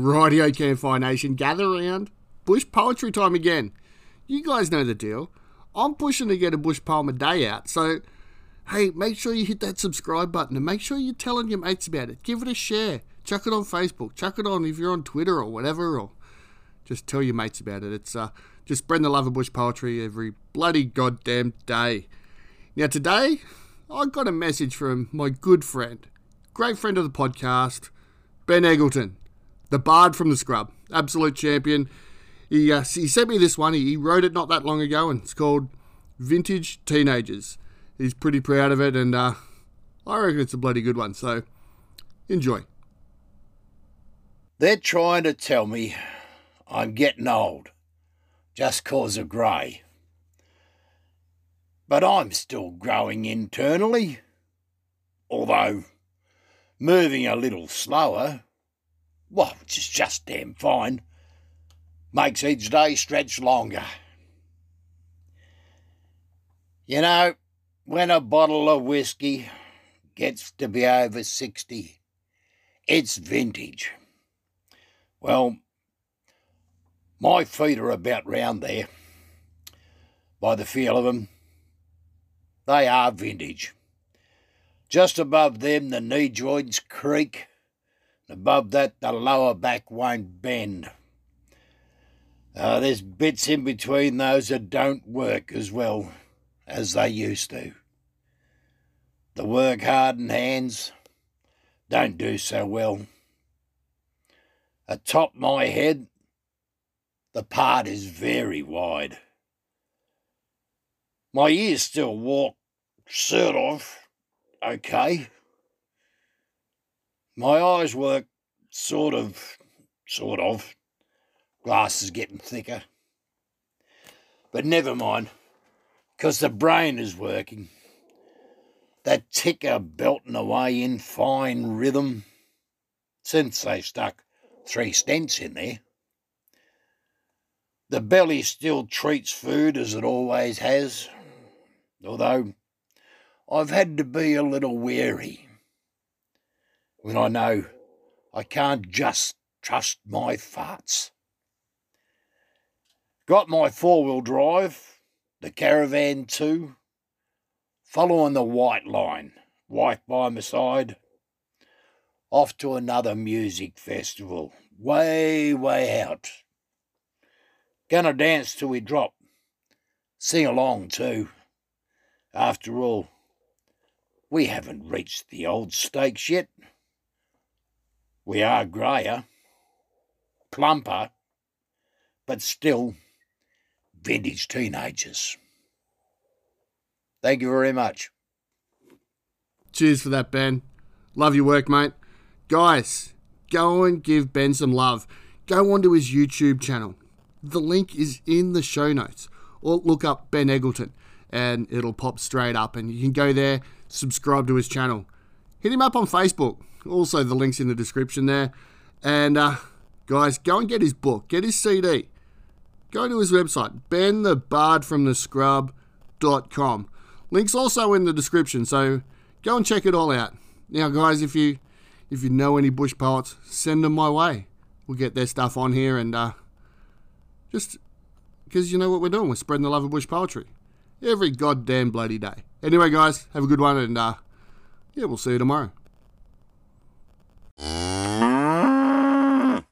Rightio Campfire Nation, gather around. Bush poetry time again. You guys know the deal. I'm pushing to get a bush poem a day out, so hey, make sure you hit that subscribe button and make sure you're telling your mates about it. Give it a share. Chuck it on Facebook. Chuck it on if you're on Twitter or whatever, or just tell your mates about it. It's uh, just spreading the love of bush poetry every bloody goddamn day. Now today, I got a message from my good friend, great friend of the podcast, Ben Eggleton, the bard from the scrub, absolute champion. He, uh, he sent me this one. He, wrote it not that long ago, and it's called Vintage Teenagers. He's pretty proud of it, and uh, I reckon it's a bloody good one. So enjoy. They're trying to tell me I'm getting old just cause of grey. But I'm still growing internally, although moving a little slower, well, which is just damn fine, makes each day stretch longer. You know, when a bottle of whiskey gets to be over 60, it's vintage. Well, my feet are about round there, by the feel of them. They are vintage. Just above them, the knee joints creak. Above that, the lower back won't bend. Uh, there's bits in between those that don't work as well as they used to. The work hardened hands don't do so well. Atop my head, the part is very wide. My ears still walk sort of okay. My eyes work sort of, sort of. Glasses getting thicker. But never mind, because the brain is working. That ticker belting away in fine rhythm since they stuck three stents in there. The belly still treats food as it always has, although I've had to be a little wary when I know I can't just trust my farts. Got my four wheel drive, the caravan too, following the white line, wife by my side, off to another music festival, way, way out. Gonna dance till we drop. Sing along too. After all, we haven't reached the old stakes yet. We are grayer, plumper, but still vintage teenagers. Thank you very much. Cheers for that, Ben. Love your work, mate. Guys, go and give Ben some love. Go onto his YouTube channel. The link is in the show notes. Or look up Ben Eggleton and it'll pop straight up and you can go there, subscribe to his channel. Hit him up on Facebook. Also, the link's in the description there. And uh, guys, go and get his book, get his CD. Go to his website, benthebardfromthescrub.com. Link's also in the description, so go and check it all out. Now, guys, if you if you know any bush poets, send them my way. We'll get their stuff on here and uh, just because you know what we're doing. We're spreading the love of bush poetry every goddamn bloody day. Anyway, guys, have a good one, and uh, yeah, we'll see you tomorrow. Mm-hmm.